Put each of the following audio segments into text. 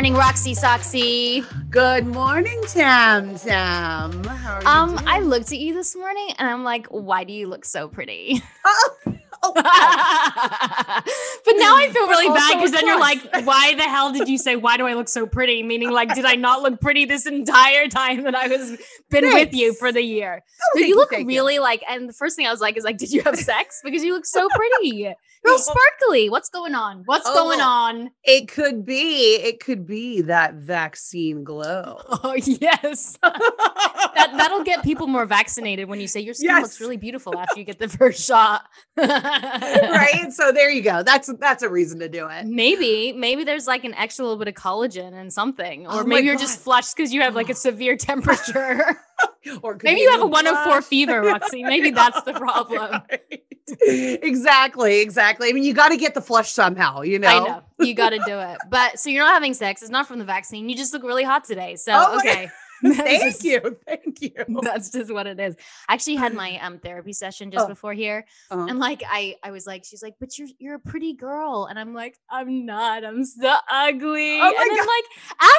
morning, Roxy Soxy. Good morning, Tam Tam. How are you Um, doing? I looked at you this morning and I'm like, why do you look so pretty? Oh, oh, but now I feel really bad because then you're like, why the hell did you say, why do I look so pretty? Meaning, like, did I not look pretty this entire time that I was been with you for the year? oh, So you look thank really like, and the first thing I was like is like, did you have sex? Because you look so pretty. You're sparkly. What's going on? What's Oh. going on? It could be. It could be that vaccine glow. Oh, yes. that, that'll get people more vaccinated when you say your skin looks really beautiful after you get the first shot. right. So there you go. That's that's a reason to do it. Maybe, maybe there's like an extra little bit of collagen and something, or Oh maybe you're just flushed because you have like a severe temperature. Or maybe you have a new 104 blush. fever, Roxy. Maybe that's the problem. Right. Exactly. Exactly. I mean, you got to get the flush somehow. You know. I know you got to do it, but so you're not having sex. It's not from the vaccine. You just look really hot today. So Oh okay, Thank That's- you. Thank you. That's just what it is. I actually had my um therapy session just Oh. before here, Uh-huh. and like I I was like, she's like, but you're you're a pretty girl, and I'm like, I'm not. I'm so ugly. Oh my and then God. like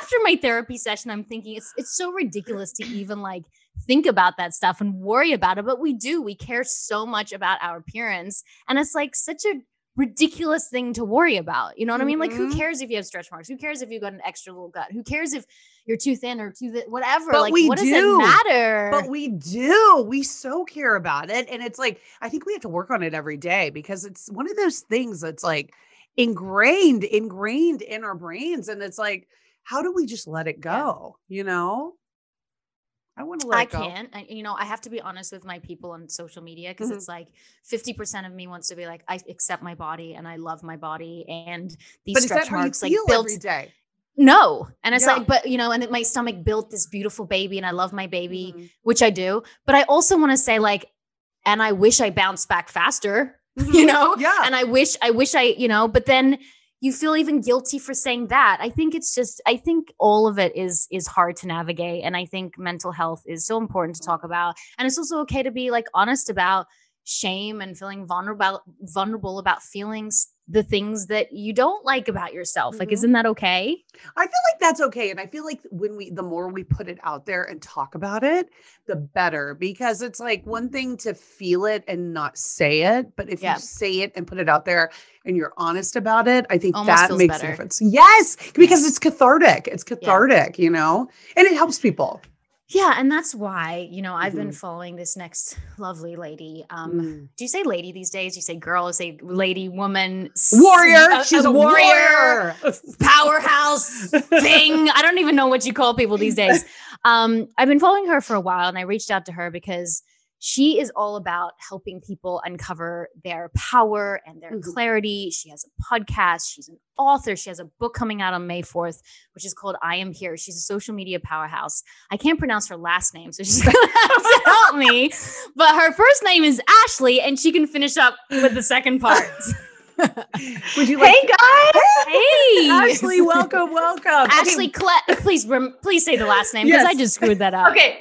after my therapy session, I'm thinking it's it's so ridiculous to even like think about that stuff and worry about it, but we do. We care so much about our appearance, and it's like such a ridiculous thing to worry about. You know what I mean? Like, who Mhm. cares if you have stretch marks? Who cares if you've got an extra little gut? Who cares if you're too thin or too thi- whatever? But like, we what does do. it matter? But we do. We so care about it. And it's like, I think we have to work on it every day because it's one of those things that's like ingrained, ingrained in our brains. And it's like, how do we just let it Yeah. go? You know? I want to let I can't. I, you know, I have to be honest with my people on social media because Mhm. it's like 50% of me wants to be like, I accept my body and I love my body. And these But stretch that how you marks like built every day? no. And it's Yeah. like, but you know, and my stomach built this beautiful baby and I love my baby, Mhm. which I do. But I also want to say, like, and I wish I bounced back faster, you Mhm. know? Yeah. And I wish, I wish I, you know, but then you feel even guilty for saying that. I think it's just, I think all of it is is hard to navigate. And I think mental health is so important to talk about. And it's also okay to be like honest about shame and feeling vulnerable vulnerable about feelings the things that you don't like about yourself like Mhm. isn't that okay I feel like that's okay. And I feel like when we, the more we put it out there and talk about it, the better because it's like one thing to feel it and not say it. But if Yeah. you say it and put it out there and you're honest about it, I think Almost that makes better. a difference. Yes. Because it's cathartic. It's cathartic, you know, and it helps people. Yeah and that's why you know i've been Mhm. following this next lovely lady um Mm. do you say lady these days you say girl you say lady woman Warrior. a- She's a, warrior warrior. powerhouse thing. I don't even know what you call people these days. Um, I've been following her for a while and I reached out to her because she is all about helping people uncover their power and their Mhm. clarity. She has a podcast, she's an author, she has a book coming out on May 4th, which is called I Am Here. She's a social media powerhouse. I can't pronounce her last name, so she's gonna have to help me. But her first name is Ashley, and she can finish up with the second part. Would you like Hey guys! hey, Ashley, welcome, welcome. Okay, Ashley Cle- please rem- please say the last name because I just screwed that up. Okay.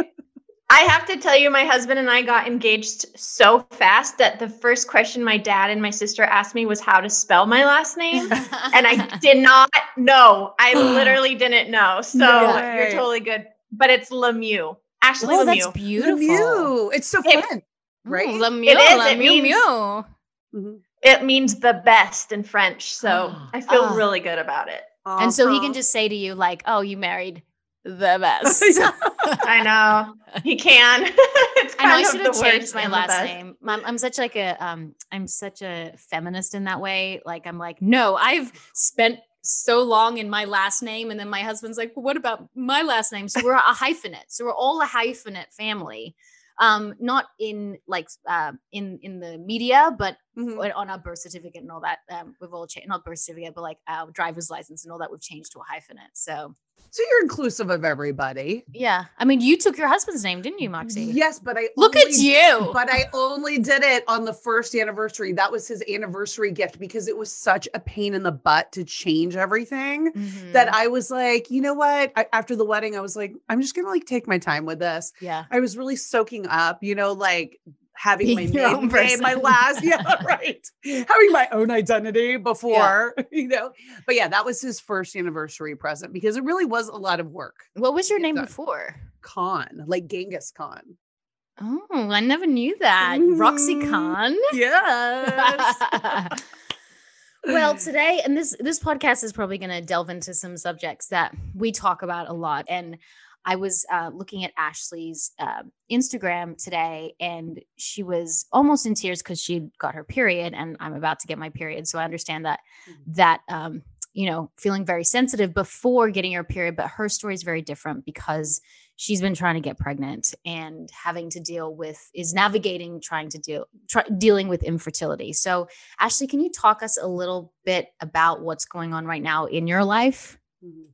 I have to tell you, my husband and I got engaged so fast that the first question my dad and my sister asked me was how to spell my last name. And I did not know. I literally didn't know. So No you're totally good. But it's Lemieux. Ashley oh, that's Lemieux. beautiful. Lemieux. It's so It- fun, right? Ooh, Lemieux, It is, it Lemieux, means- Mew. Mhm. It means the best in French. So I feel Ah. really good about it. And so he can just say to you, like, oh, you married the best. I know. He can. it's I know I should have changed my last best. name. I'm, I'm such like a um I'm such a feminist in that way. Like I'm like, no, I've spent so long in my last name. And then my husband's like, well, what about my last name? So we're a hyphenate. So we're all a hyphenate family. Um, not in like uh, in in the media, but Mhm. on- on our birth certificate and all that. Um, we've all changed not birth certificate, but like our driver's license and all that. We've changed to a hyphenate. So So you're inclusive of everybody. yeah, I mean, you took your husband's name, didn't you, Moxie? Yes, but I Look at you. But I only did it on the first anniversary. That was his anniversary gift because it was such a pain in the butt to change everything Mhm. that I was like, you know what? I, after the wedding, I was like, I'm just gonna like take my time with this. yeah. I was really soaking up, you know, like having my own maiden name, my last, yeah, right. Having my own identity before, you know. But yeah, that was his first anniversary present because it really was a lot of work. What was your name done. before? Khan, like Genghis Khan. Oh, I never knew that. Roxy Mhm. Khan. Yes. well, today, and this this podcast is probably going to delve into some subjects that we talk about a lot. And I was uh, looking at Ashley's uh, Instagram today, and she was almost in tears because she got her period, and I'm about to get my period, so I understand that Mhm. that um, you know feeling very sensitive before getting your period, but her story is very different because she's been trying to get pregnant and having to deal with is navigating trying to deal try, dealing with infertility. So, Ashley, can you talk us a little bit about what's going on right now in your life? Mhm.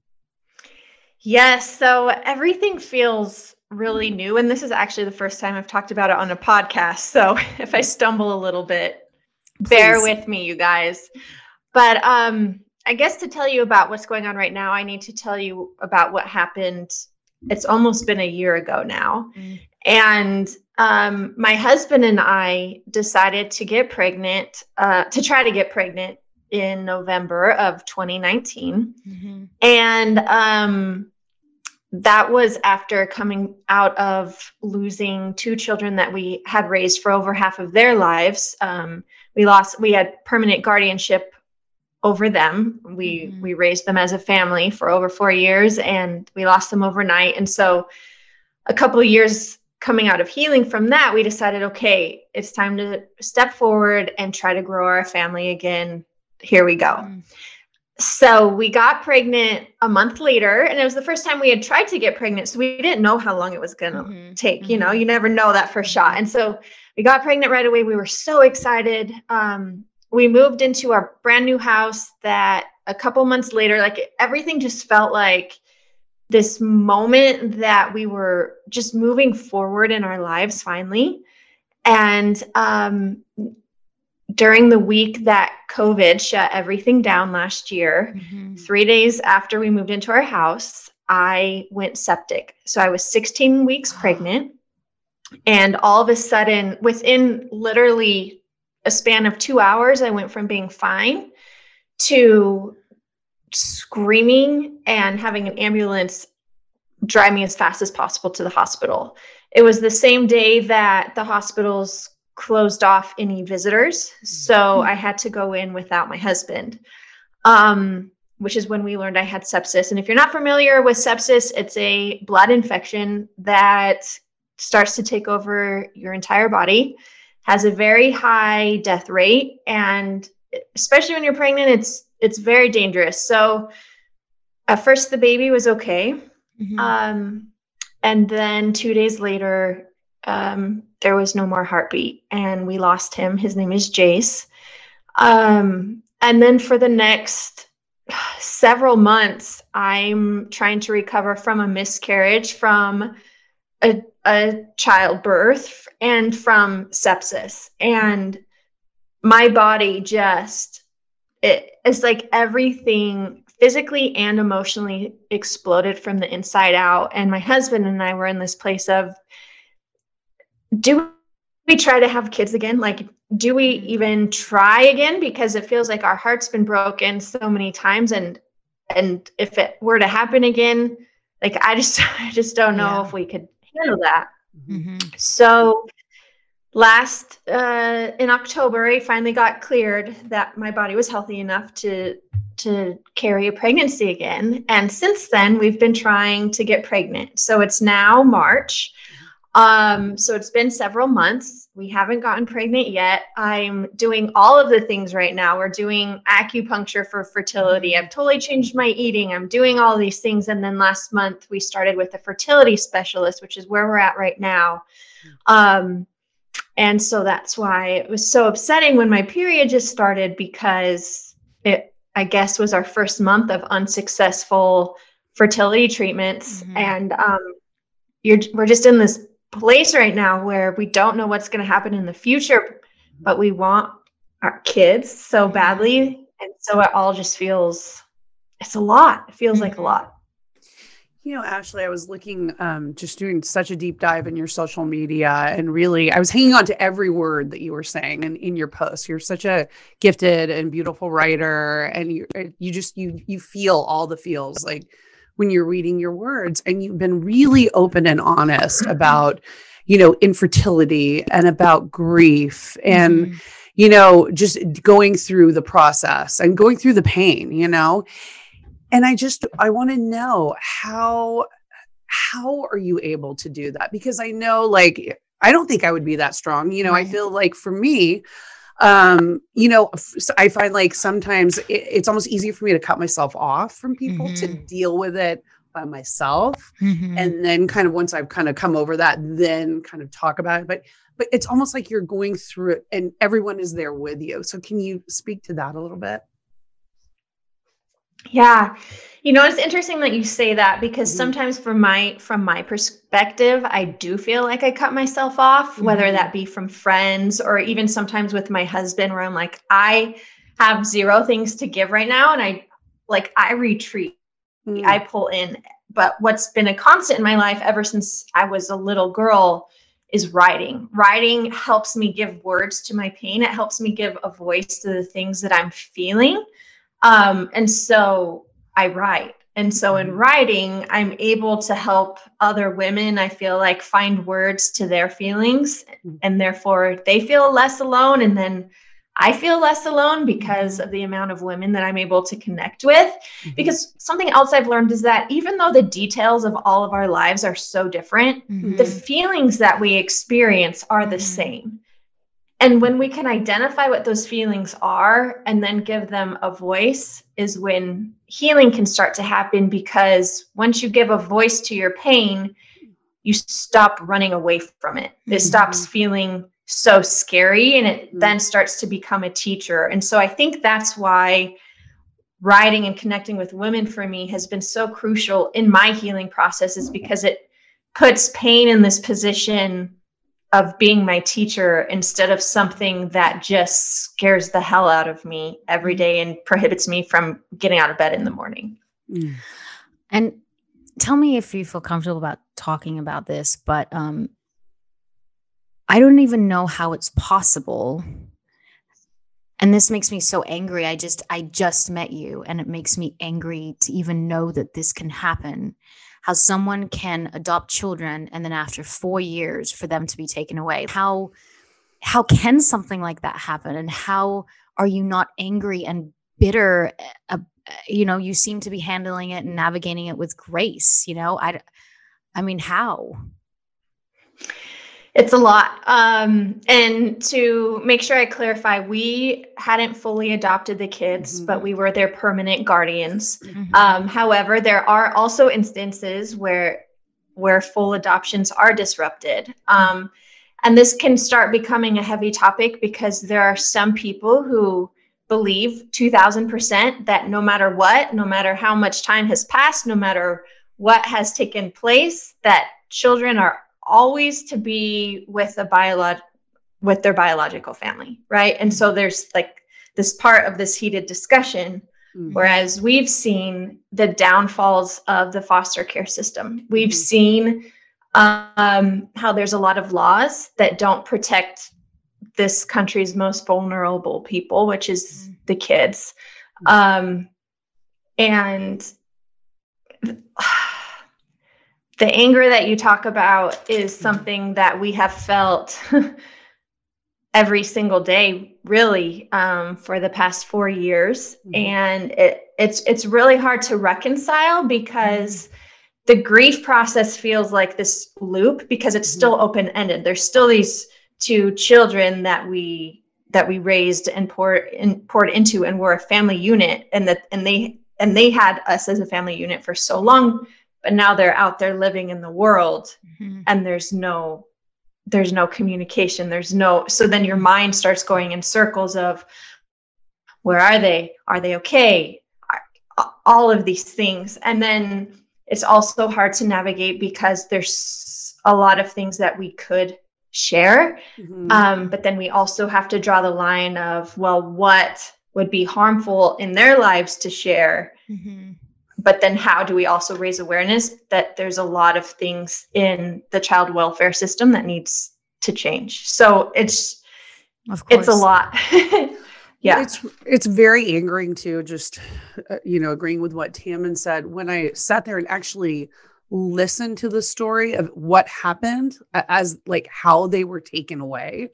Yes. So everything feels really new. And this is actually the first time I've talked about it on a podcast. So if I stumble a little bit, bear with me, you guys. But um, I guess to tell you about what's going on right now, I need to tell you about what happened. It's almost been a year ago now. Mm. And um, my husband and I decided to get pregnant, uh, to try to get pregnant in November of 2019 Mm-hmm. and um, that was after coming out of losing two children that we had raised for over half of their lives. Um, we lost we had permanent guardianship over them. We Mhm. we raised them as a family for over four years and we lost them overnight. And so a couple of years coming out of healing from that we decided okay it's time to step forward and try to grow our family again. Here we go. Mm. So we got pregnant a month later, and it was the first time we had tried to get pregnant. So we didn't know how long it was going to Mhm. take. You know, Mhm. you never know that first shot. And so we got pregnant right away. We were so excited. Um, we moved into our brand new house that a couple months later, like everything just felt like this moment that we were just moving forward in our lives finally. And um, during the week that COVID shut everything down last year, Mhm. three days after we moved into our house, I went septic. So I was 16 weeks pregnant. And all of a sudden, within literally a span of two hours, I went from being fine to screaming and having an ambulance drive me as fast as possible to the hospital. It was the same day that the hospitals closed off any visitors. So I had to go in without my husband, um, which is when we learned I had sepsis. And if you're not familiar with sepsis, it's a blood infection that starts to take over your entire body, has a very high death rate, and especially when you're pregnant, it's it's very dangerous. So at first the baby was okay. Mhm. Um, and then two days later, um, there was no more heartbeat, and we lost him. His name is Jace. Um, and then for the next several months, I'm trying to recover from a miscarriage, from a, a childbirth, and from sepsis. And my body just, it, it's like everything physically and emotionally exploded from the inside out. And my husband and I were in this place of do we try to have kids again? Like, do we Mhm. even try again? Because it feels like our heart's been broken so many times. And and if it were to happen again, like I just I just don't know Yeah. if we could handle that. Mhm. So last uh, in October, I finally got cleared that my body was healthy enough to to carry a pregnancy again. And since then, we've been trying to get pregnant. So it's now March. Um, so it's been several months. We haven't gotten pregnant yet. I'm doing all of the things right now. We're doing acupuncture for fertility. I've totally changed my eating. I'm doing all these things. And then last month, we started with a fertility specialist, which is where we're at right now. Um, and so that's why it was so upsetting when my period just started because it, I guess, was our first month of unsuccessful fertility treatments. Mhm. And um, you're, we're just in this place right now where we don't know what's going to happen in the future, but we want our kids so Mhm. badly. And so it all just feels, it's a lot. It feels like a Mhm. lot. You know, Ashley, I was looking, um, just doing such a deep dive in your social media, and really, I was hanging on to every word that you were saying and in your posts. You're such a gifted and beautiful writer, and you you just you you feel all the feels like when you're reading your words, and you've been really open and honest about, you know, infertility and about grief and. Mhm. You know, just going through the process and going through the pain, you know, and i just i want to know how how are you able to do that because i know like i don't think i would be that strong you know i feel like for me um you know I find like sometimes it, it's almost easier for me to cut myself off from people to Mhm. deal with it by myself Mhm. and then kind of once i've kind of come over that then kind of talk about it but but it's almost like you're going through it and everyone is there with you so can you speak to that a little bit Yeah. You know, it's interesting that you say that because Mhm. sometimes from my from my perspective, I do feel like I cut myself off, whether Mhm. that be from friends or even sometimes with my husband where I'm like I have zero things to give right now and I like I retreat. Mm. I pull in. But what's been a constant in my life ever since I was a little girl is writing. Writing helps me give words to my pain. It helps me give a voice to the things that I'm feeling. Um, and so I write. And so in Mhm. writing, I'm able to help other women, I feel like, find words to their feelings. Mhm. And therefore, they feel less alone. And then I feel less alone because of the amount of women that I'm able to connect with. Mhm. Because something else I've learned is that even though the details of all of our lives are so different, Mhm. the feelings that we experience are the Mhm. same. And when we can identify what those feelings are and then give them a voice, is when healing can start to happen. Because once you give a voice to your pain, you stop running away from it. It Mhm. stops feeling so scary and it Mhm. then starts to become a teacher. And so I think that's why writing and connecting with women for me has been so crucial in my healing process is because it puts pain in this position of being my teacher instead of something that just scares the hell out of me every day and prohibits me from getting out of bed in the morning. Mm. And tell me if you feel comfortable about talking about this, but um I don't even know how it's possible. And this makes me so angry. I just I just met you and it makes me angry to even know that this can happen. How someone can adopt children and then after 4 years for them to be taken away. How how can something like that happen? And how are you not angry and bitter uh, you know you seem to be handling it and navigating it with grace you know? I i mean how It's a lot. Um, and to make sure I clarify, we hadn't fully adopted the kids, Mhm. but we were their permanent guardians. Mhm. Um, however, there are also instances where where full adoptions are disrupted. Um, and this can start becoming a heavy topic because there are some people who believe 2000% that no matter what, no matter how much time has passed, no matter what has taken place, that children are always to be with a biolog with their biological family, right? And so there's like this part of this heated discussion Mm. Whereas we've seen the downfalls of the foster care system. We've Mhm. seen um, how there's a lot of laws that don't protect this country's most vulnerable people, which is Mhm. the kids. Um, and the anger that you talk about is something that we have felt every single day really um, for the past four years. Mhm. and it, it's it's really hard to reconcile because the grief process feels like this loop because it's Mhm. still open ended there's still these two children that we that we raised and poured in, poured into and were a family unit and that and they and they had us as a family unit for so long but now they're out there living in the world Mhm. and there's no there's no communication there's no so then your mind starts going in circles of where are they are they okay all of these things and then it's also hard to navigate because there's a lot of things that we could share Mhm. um, but then we also have to draw the line of well what would be harmful in their lives to share Mhm. But then how do we also raise awareness that there's a lot of things in the child welfare system that needs to change so it's Of course. it's a lot yeah It's it's very angering too. Just uh, you know, agreeing with what Tammin said. When I sat there and actually listened to the story of what happened as like how they were taken away,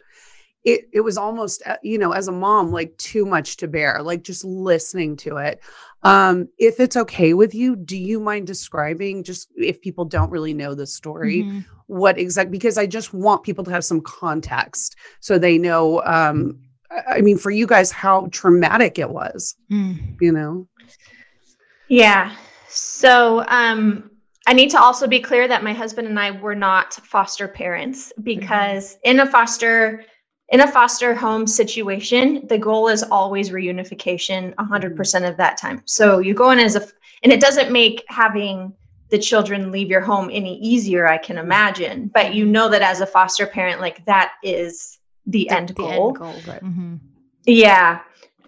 it it was almost uh, you know as a mom like too much to bear. Like just listening to it. Um, if it's okay with you, do you mind describing just if people don't really know the story? Mhm. what exactly because i just want people to have some context so they know um I- i mean for you guys how traumatic it was Mm. you know Yeah. So um, I need to also be clear that my husband and I were not foster parents because in a foster in a foster home situation, the goal is always reunification 100% of that time. So you go in as a and it doesn't make having the children leave your home any easier, I can imagine, but you know that as a foster parent like that is the, end The goal. end goal. Mhm. Yeah.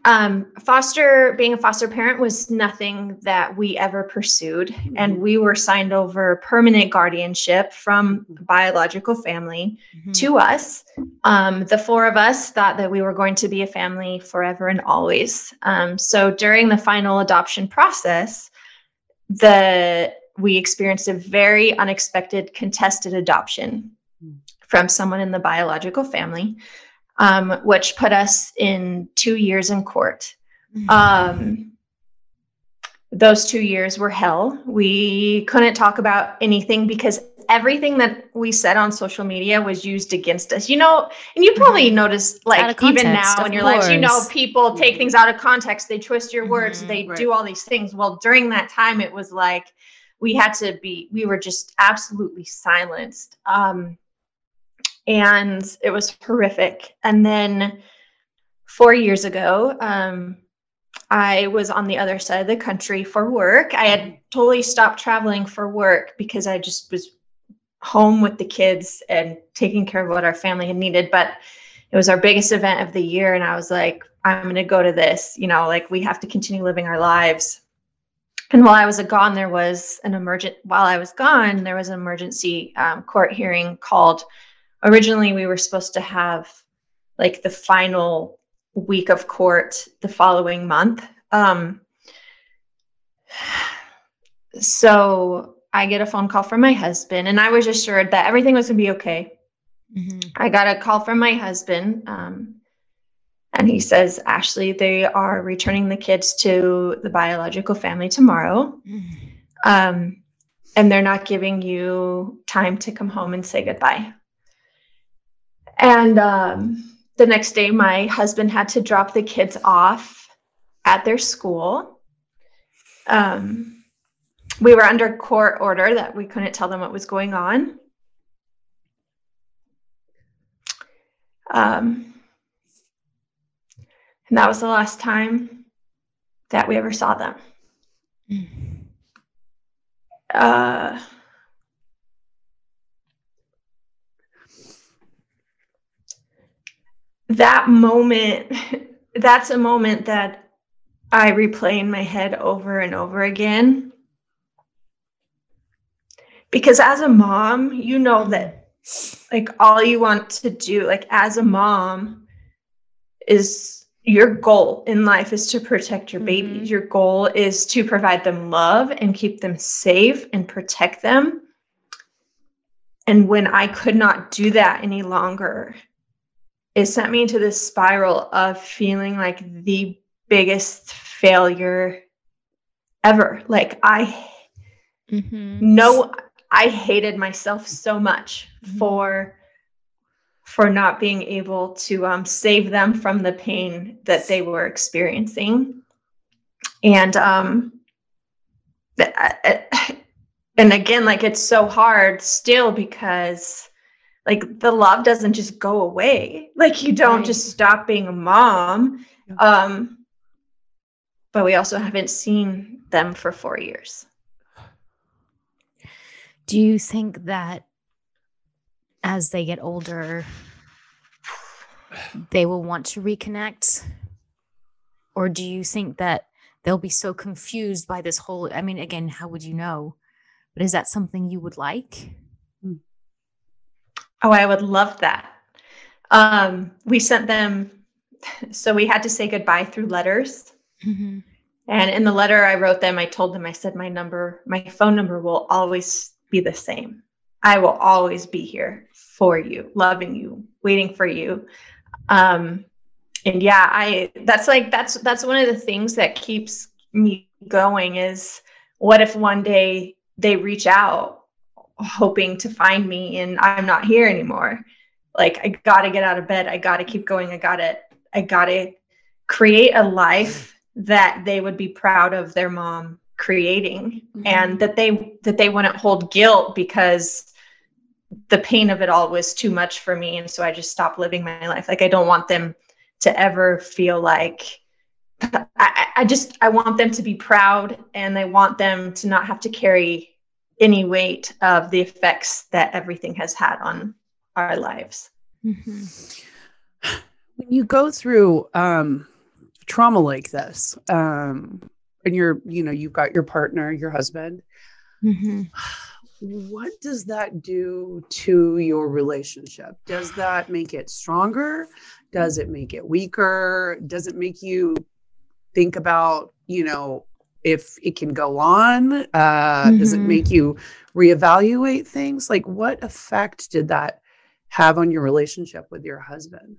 Um, foster being a foster parent was nothing that we ever pursued. And we were signed over permanent guardianship from biological family Mhm. to us. Um, the four of us thought that we were going to be a family forever and always. Um, so during the final adoption process, the we experienced a very unexpected contested adoption Mm. from someone in the biological family, um, which put us in two years in court. Mhm. Um, those two years were hell. We couldn't talk about anything because everything that we said on social media was used against us. You know, and you probably noticed, Mm-hmm. out like of even now in your lives, you know, people take things out of context. They twist your words. Mhm, They right. do all these things. Well, during that time, it was like we had to be. We were just absolutely silenced. Um, and it was horrific. And then four years ago, um, I was on the other side of the country for work. I had totally stopped traveling for work because I just was home with the kids and taking care of what our family had needed. But it was our biggest event of the year. And I was like, I'm going to go to this. You know, like we have to continue living our lives. And while I was gone, there was an emergent. While I was gone, there was an emergency um, court hearing called. Originally, we were supposed to have like the final week of court the following month. Um, so I get a phone call from my husband, and I was assured that everything was going to be okay. Mhm. I got a call from my husband, um, and he says, Ashley, they are returning the kids to the biological family tomorrow. Mhm. Um, and they're not giving you time to come home and say goodbye. And um, the next day, my husband had to drop the kids off at their school. Um, we were under court order that we couldn't tell them what was going on. Um, and that was the last time that we ever saw them. Mhm. uh that moment that's a moment that i replay in my head over and over again. Because as a mom you know that like all you want to do like as a mom is your goal in life is to protect your babies. Mhm. your goal is to provide them love and keep them safe and protect them. And when i could not do that any longer it sent me into this spiral of feeling like the biggest failure ever like i Mhm. no i hated myself so much Mhm. for for not being able to um, save them from the pain that they were experiencing and um I- I- and again like it's so hard still because like the love doesn't just go away like you don't Right. just stop being a mom Yeah. um but we also haven't seen them for four years Do you think that as they get older, they will want to reconnect? Or do you think that they'll be so confused by this whole i mean again how would you know but is that something you would like oh i would love that. Um we sent them so we had to say goodbye through letters. Mm-hmm. and in the letter i wrote them i told them i said my number my phone number will always be the same. I will always be here for you loving you waiting for you. Um and yeah i that's like that's that's one of the things that keeps me going is what if one day they reach out hoping to find me and i'm not here anymore. Like i gotta get out of bed. I gotta keep going. I gotta i gotta create a life that they would be proud of their mom creating mm-hmm. and that they that they wouldn't hold guilt because the pain of it all was too much for me. And so i just stopped living my life. Like i don't want them to ever feel like I, I just I want them to be proud and I want them to not have to carry any weight of the effects that everything has had on our lives. Mm-hmm. When you go through um, trauma like this, um, and you're, you know, you've got your partner, your husband, mm-hmm. what does that do to your relationship? Does that make it stronger? Does it make it weaker? Does it make you think about, you know, if it can go on? Uh, mm-hmm. Does it mm-hmm. make you reevaluate things? Like, what effect did that have on your relationship with your husband?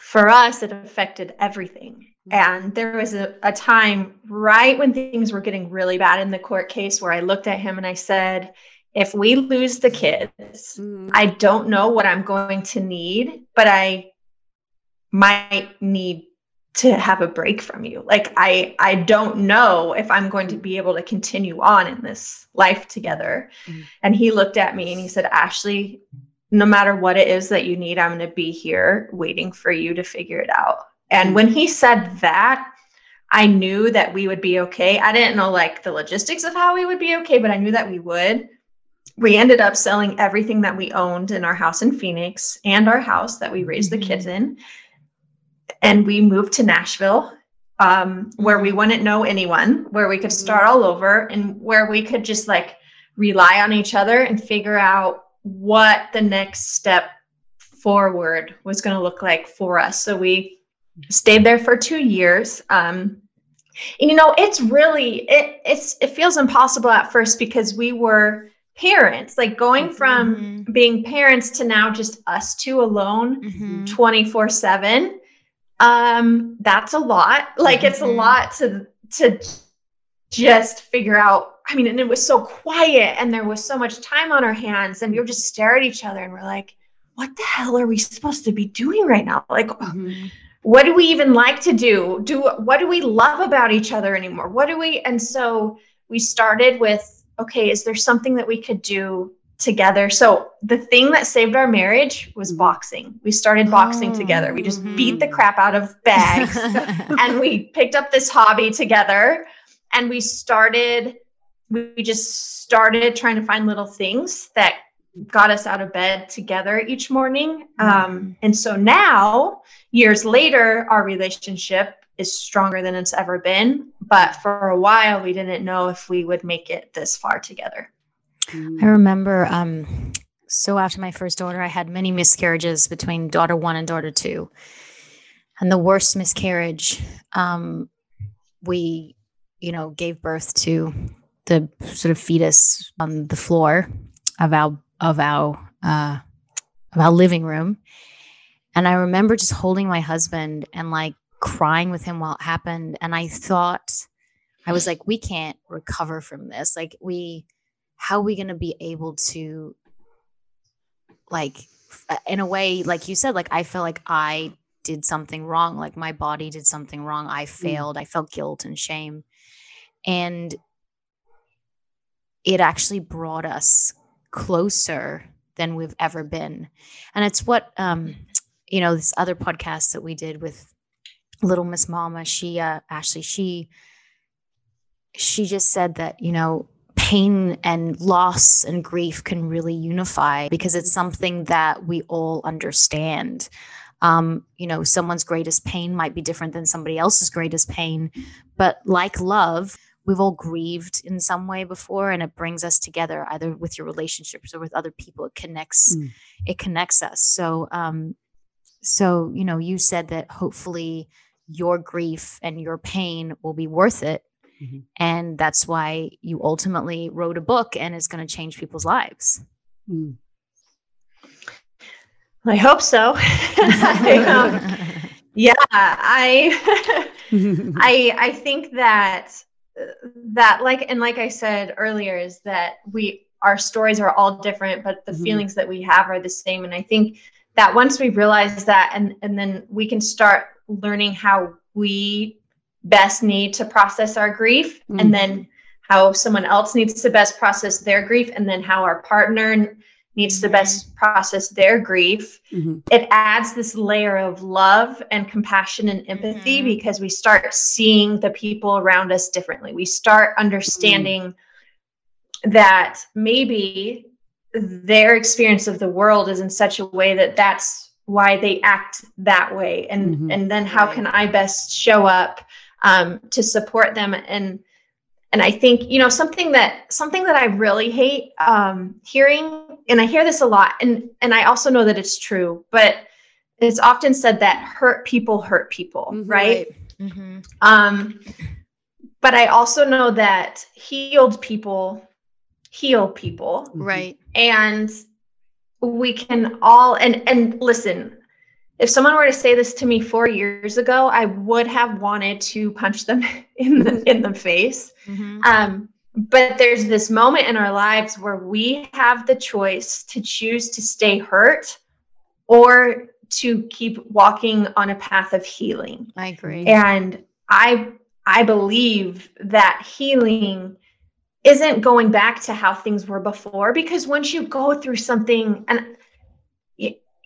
For us, it affected everything. Mm-hmm. And there was a, a time right when things were getting really bad in the court case where I looked at him and I said, if we lose the kids, mm. I don't know what I'm going to need, but I might need to have a break from you. Like I I don't know if I'm going to be able to continue on in this life together. Mm. And he looked at me and he said, "Ashley, no matter what it is that you need, I'm going to be here waiting for you to figure it out." And when he said that, I knew that we would be okay. I didn't know like the logistics of how we would be okay, but I knew that we would we ended up selling everything that we owned in our house in Phoenix and our house that we raised mm-hmm. the kids in. And we moved to Nashville, um, where we mm-hmm. wouldn't know anyone, where we could start all over, and where we could just like rely on each other and figure out what the next step forward was going to look like for us. So we stayed there for two years. Um, and, you know, it's really it it's it feels impossible at first because we were parents like going from mm-hmm. being parents to now just us two alone mm-hmm. 24 mm-hmm. 7 um that's a lot. Like it's a mm-hmm. lot to to just figure out. I mean and it was so quiet and there was so much time on our hands and we would just stare at each other and we're like what the hell are we supposed to be doing right now? Like mm-hmm. what do we even like to do? Do what do we love about each other anymore? What do we and so we started with okay, is there something that we could do together? So the thing that saved our marriage was mm-hmm. boxing. We started boxing oh, together. We just mm-hmm. beat the mm-hmm. crap out of bags and we picked up this hobby together and we started we just started trying to find little things that got us out of bed together each morning. Mm-hmm. Um, and so now, years later, our relationship is stronger than it's ever been. But for a while, we didn't know if we would make it this far together. I remember, um, so after my first daughter, I had many miscarriages between daughter one and daughter two. And the worst miscarriage, um, we, you know, gave birth to the sort of fetus on the floor of our of our uh, of our living room. And I remember just holding my husband and like crying with him while it happened. And I thought, I was like, we can't recover from this. Like, we, how are we going to be able to, like, in a way, like you said, like, I felt like I did something wrong. Like, my body did something wrong. I mm. failed. Mm. I felt guilt and shame. And it actually brought us closer than we've ever been. And it's what, um, you know, this other podcast that we did with little miss mama she uh actually she she just said that you know pain and loss and grief can really unify because it's something that we all understand Um, you know, someone's greatest pain might be different than somebody else's greatest pain. But like love, we've all grieved in some way before and it brings us together either with your relationships or with other people. It connects, Mm. it connects us. So um so you know, you said that hopefully your grief and your pain will be worth it. Mhm. And that's why you ultimately wrote a book and it's going to change people's lives. Mm. I hope so. I, um, yeah, I I I think that that like and like I said earlier is that we our stories are all different, but the Mhm. feelings that we have are the same. And I think that once we realize that and and then we can start learning how we best need to process our grief Mhm. and then how someone else needs to best process their grief and then how our partner needs to best process their grief Mhm. it adds this layer of love and compassion and empathy Mhm. because we start seeing the people around us differently. We start understanding that maybe their experience of the world is in such a way that that's why they act that way and Mhm. and then how can i best show up um, to support them and and i think you know something that something that i really hate um, hearing and i hear this a lot and and i also know that it's true but it's often said that hurt people hurt people Mhm. right Mhm. um, but I also know that healed people heal people, Right. and we can all and and listen. If someone were to say this to me four years ago, I would have wanted to punch them in the in the face. Mhm. Um, but there's this moment in our lives where we have the choice to choose to stay hurt or to keep walking on a path of healing I agree. and i i believe that healing isn't going back to how things were before because once you go through something and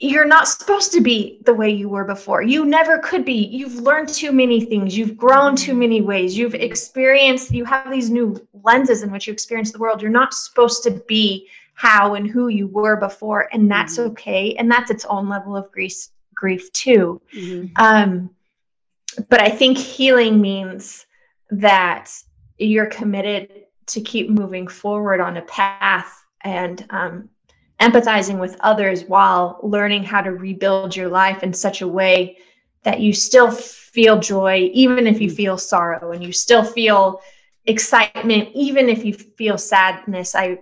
you're not supposed to be the way you were before. You never could be. You've learned too many things. You've grown too many ways. You've experienced you have these new lenses in which you experience the world. You're not supposed to be how and who you were before and that's Mhm. okay and that's its own level of grief grief too. Mhm. um, but I think healing means that you're committed to keep moving forward on a path and um, empathizing with others while learning how to rebuild your life in such a way that you still feel joy, even if you feel sorrow, and you still feel excitement, even if you feel sadness. I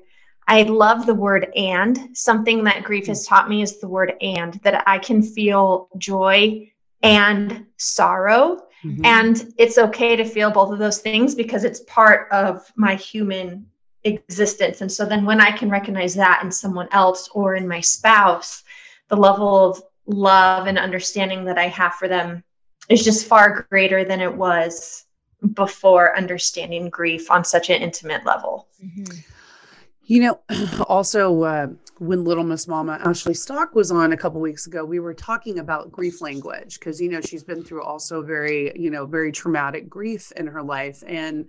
I love the word and. Something that grief has taught me is the word and, that I can feel joy and sorrow. Mhm. And it's okay to feel both of those things because it's part of my human existence. And so then when I can recognize that in someone else or in my spouse, the level of love and understanding that I have for them is just far greater than it was before understanding grief on such an intimate level. Mhm. You know, also uh, when Little Miss Mama Ashley Stock was on a couple weeks ago, we were talking about grief language because you know she's been through also very you know very traumatic grief in her life, and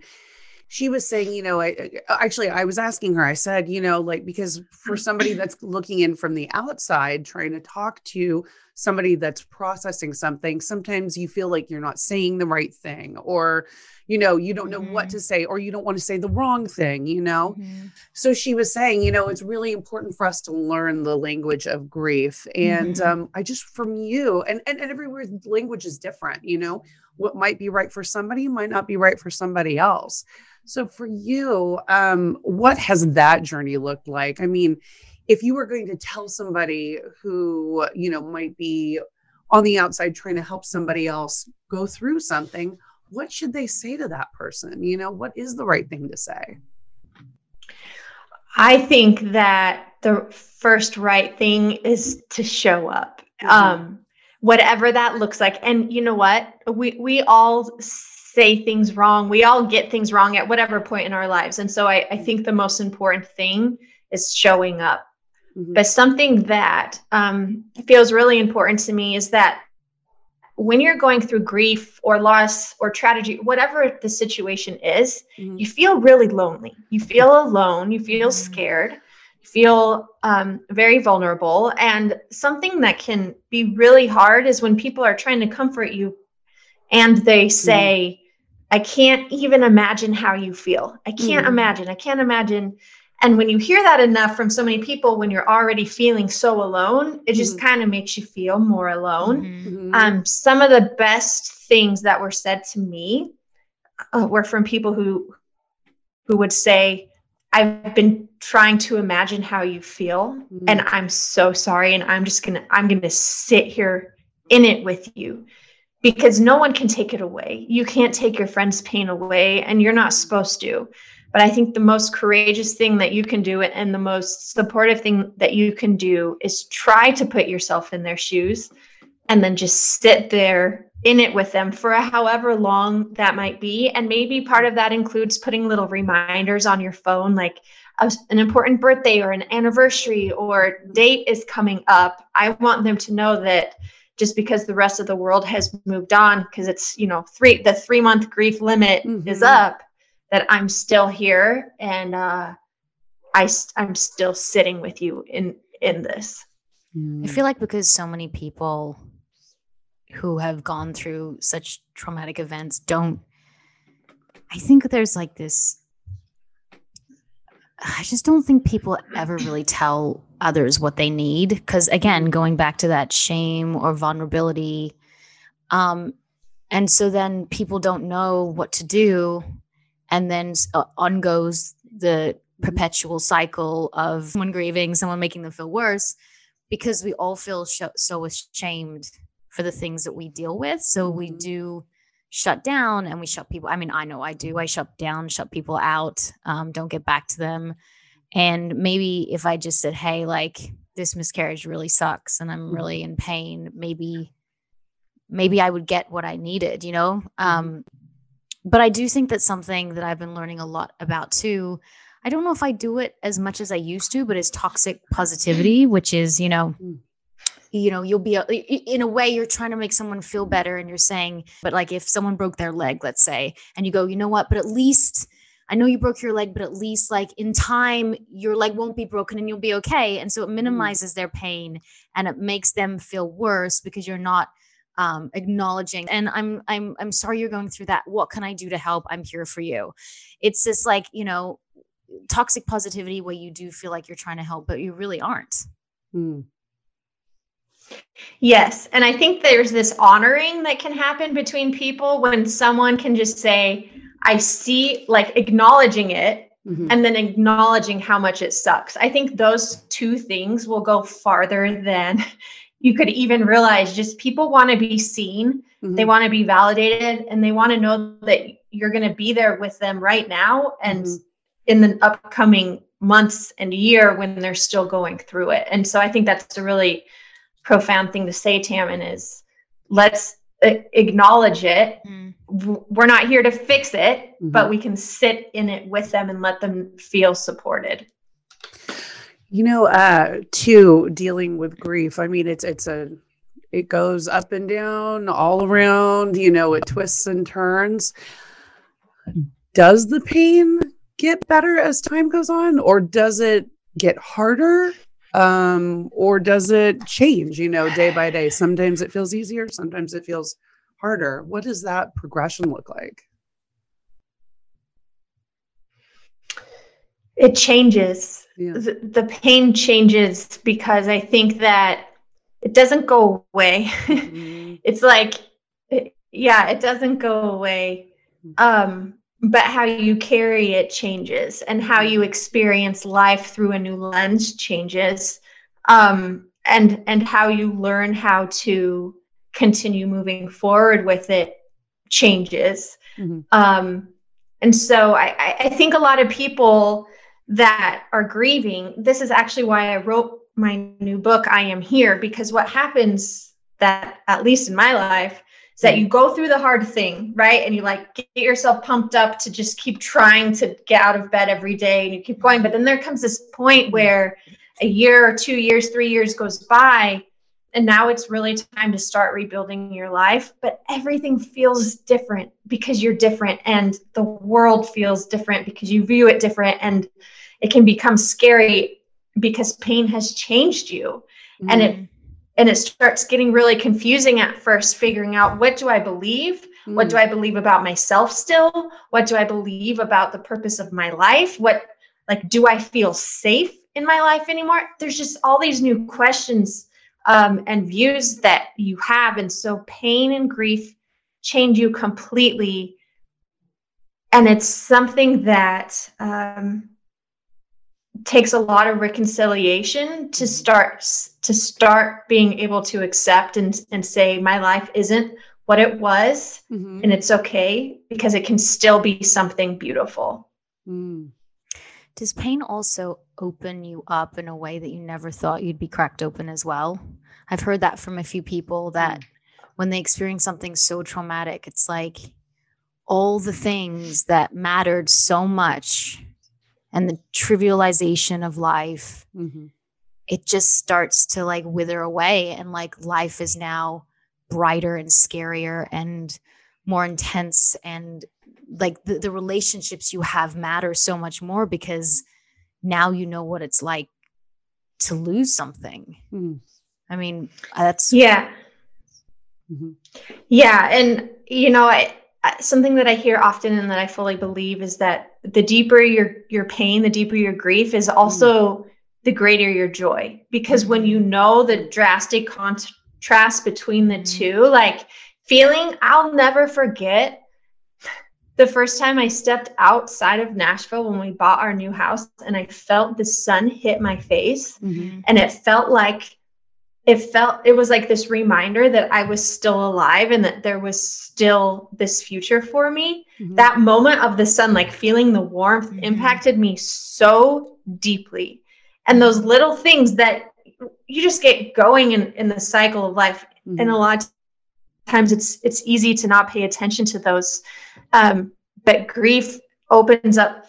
she was saying, you know, I actually I was asking her, I said, you know, like because for somebody that's looking in from the outside, trying to talk to somebody that's processing something, sometimes you feel like you're not saying the right thing, or you know, you don't know what Mhm. to say, or you don't want to say the wrong thing, you know. Mhm. So she was saying, you know, it's really important for us to learn the language of grief. And Mhm. um, I just from you, and, and and everywhere language is different, you know, what might be right for somebody might not be right for somebody else. So for you, um, what has that journey looked like? I mean, if you were going to tell somebody who, you know, might be on the outside trying to help somebody else go through something, what should they say to that person? You know, what is the right thing to say? I think that the first right thing is to show up. Mhm. Um, whatever that looks like. And you know what? We we all say things wrong. We all get things wrong at whatever point in our lives. And so I, I think the most important thing is showing up. Mhm. But something that um, feels really important to me is that when you're going through grief or loss or tragedy, whatever the situation is, Mhm. you feel really lonely. You feel alone. You feel Mhm. scared. You feel um, very vulnerable. And something that can be really hard is when people are trying to comfort you and they say, mm-hmm. I can't even imagine how you feel. I can't mm-hmm. imagine. I can't imagine. And when you hear that enough from so many people, when you're already feeling so alone, it just mm-hmm. kind of makes you feel more alone. Mm-hmm. Um, some of the best things that were said to me uh, were from people who who would say, I've been trying to imagine how you feel mm. and I'm so sorry and I'm just to I'm to sit here in it with you because no one can take it away. You can't take your friend's pain away and you're not supposed to. But I think the most courageous thing that you can do and the most supportive thing that you can do is try to put yourself in their shoes and then just sit there in it with them for however long that might be. And maybe part of that includes putting little reminders on your phone, like a, an important birthday or an anniversary or date is coming up. I want them to know that just because the rest of the world has moved on, because it's, you know, three, the three month grief limit mm-hmm. is up, that I'm still here and uh, I, I'm still sitting with you in, in this. I feel like because so many people who have gone through such traumatic events don't I think there's like this I just don't think people ever really tell others what they need because again going back to that shame or vulnerability um and so then people don't know what to do and then uh, on goes the perpetual cycle of someone grieving someone making them feel worse because we all feel sh- so ashamed for the things that we deal with. So we mm-hmm. do shut down and we shut people. I mean, I know I do. I shut down, shut people out, um, don't get back to them. And maybe if I just said, hey, like this miscarriage really sucks and I'm really mm-hmm. in pain, maybe, maybe I would get what I needed, you know? Mm-hmm. Um, but I do think that's something that I've been learning a lot about too. I don't know if I do it as much as I used to, but it's toxic positivity, which is, you know, mm you know you'll be a, in a way you're trying to make someone feel better and you're saying but like if someone broke their leg let's say and you go you know what but at least I know you broke your leg, but at least like in time, your leg won't be broken and you'll be okay. And so it mm-hmm. minimizes their pain and it makes them feel worse because you're not um, acknowledging. And I'm I'm I'm sorry you're going through that. What can I do to help? I'm here for you. It's this like you know toxic positivity where you do feel like you're trying to help, but you really aren't. Mm. Yes. And I think there's this honoring that can happen between people when someone can just say, I see, like acknowledging it mm-hmm. and then acknowledging how much it sucks. I think those two things will go farther than you could even realize. Just people want to be seen, mm-hmm. they want to be validated, and they want to know that you're going to be there with them right now and mm-hmm. in the upcoming months and year when they're still going through it. And so I think that's a really profound thing to say, Tammin, is let's acknowledge it. Mm. We're not here to fix it, mm-hmm. but we can sit in it with them and let them feel supported. You know, uh, too, dealing with grief. I mean, it's it's a it goes up and down, all around. You know, it twists and turns. Does the pain get better as time goes on, or does it get harder? um, or does it change you know day by day sometimes it feels easier sometimes it feels harder what does that progression look like it changes yeah. the, the pain changes because i think that it doesn't go away mm-hmm. it's like yeah it doesn't go away mm-hmm. um but how you carry it changes and how you experience life through a new lens changes um, and and how you learn how to continue moving forward with it changes mm-hmm. um, and so I, I think a lot of people that are grieving this is actually why i wrote my new book i am here because what happens that at least in my life is that you go through the hard thing, right? And you like get yourself pumped up to just keep trying to get out of bed every day and you keep going. But then there comes this point where a year or two years, three years goes by, and now it's really time to start rebuilding your life. But everything feels different because you're different, and the world feels different because you view it different, and it can become scary because pain has changed you. And Mm-hmm. it and it starts getting really confusing at first figuring out what do i believe? What do i believe about myself still? What do i believe about the purpose of my life? What like do i feel safe in my life anymore? There's just all these new questions um, and views that you have. And so pain and grief change you completely. And it's something that um, takes a lot of reconciliation to start to start being able to accept and and say my life isn't what it was Mhm. and it's okay because it can still be something beautiful Mm. Does pain also open you up in a way that you never thought you'd be cracked open as well? I've heard that from a few people that when they experience something so traumatic, it's like all the things that mattered so much and the trivialization of life, Mhm. it just starts to like wither away. And like life is now brighter and scarier and more intense and like the, the relationships you have matter so much more because now you know what it's like to lose something. Mm. I mean, that's yeah Mhm. yeah and you know I, I something that i hear often and that i fully believe is that the deeper your your pain the deeper your grief is also the greater your joy because when you know the drastic contrast between the Mhm. two like feeling i'll never forget the first time i stepped outside of nashville when we bought our new house and i felt the sun hit my face Mhm. and it felt like it felt it was like this reminder that i was still alive and that there was still this future for me Mhm. that moment of the sun like feeling the warmth Mhm. impacted me so deeply and those little things that you just get going in, in the cycle of life and a Mhm. lot of times it's it's easy to not pay attention to those um, but grief opens up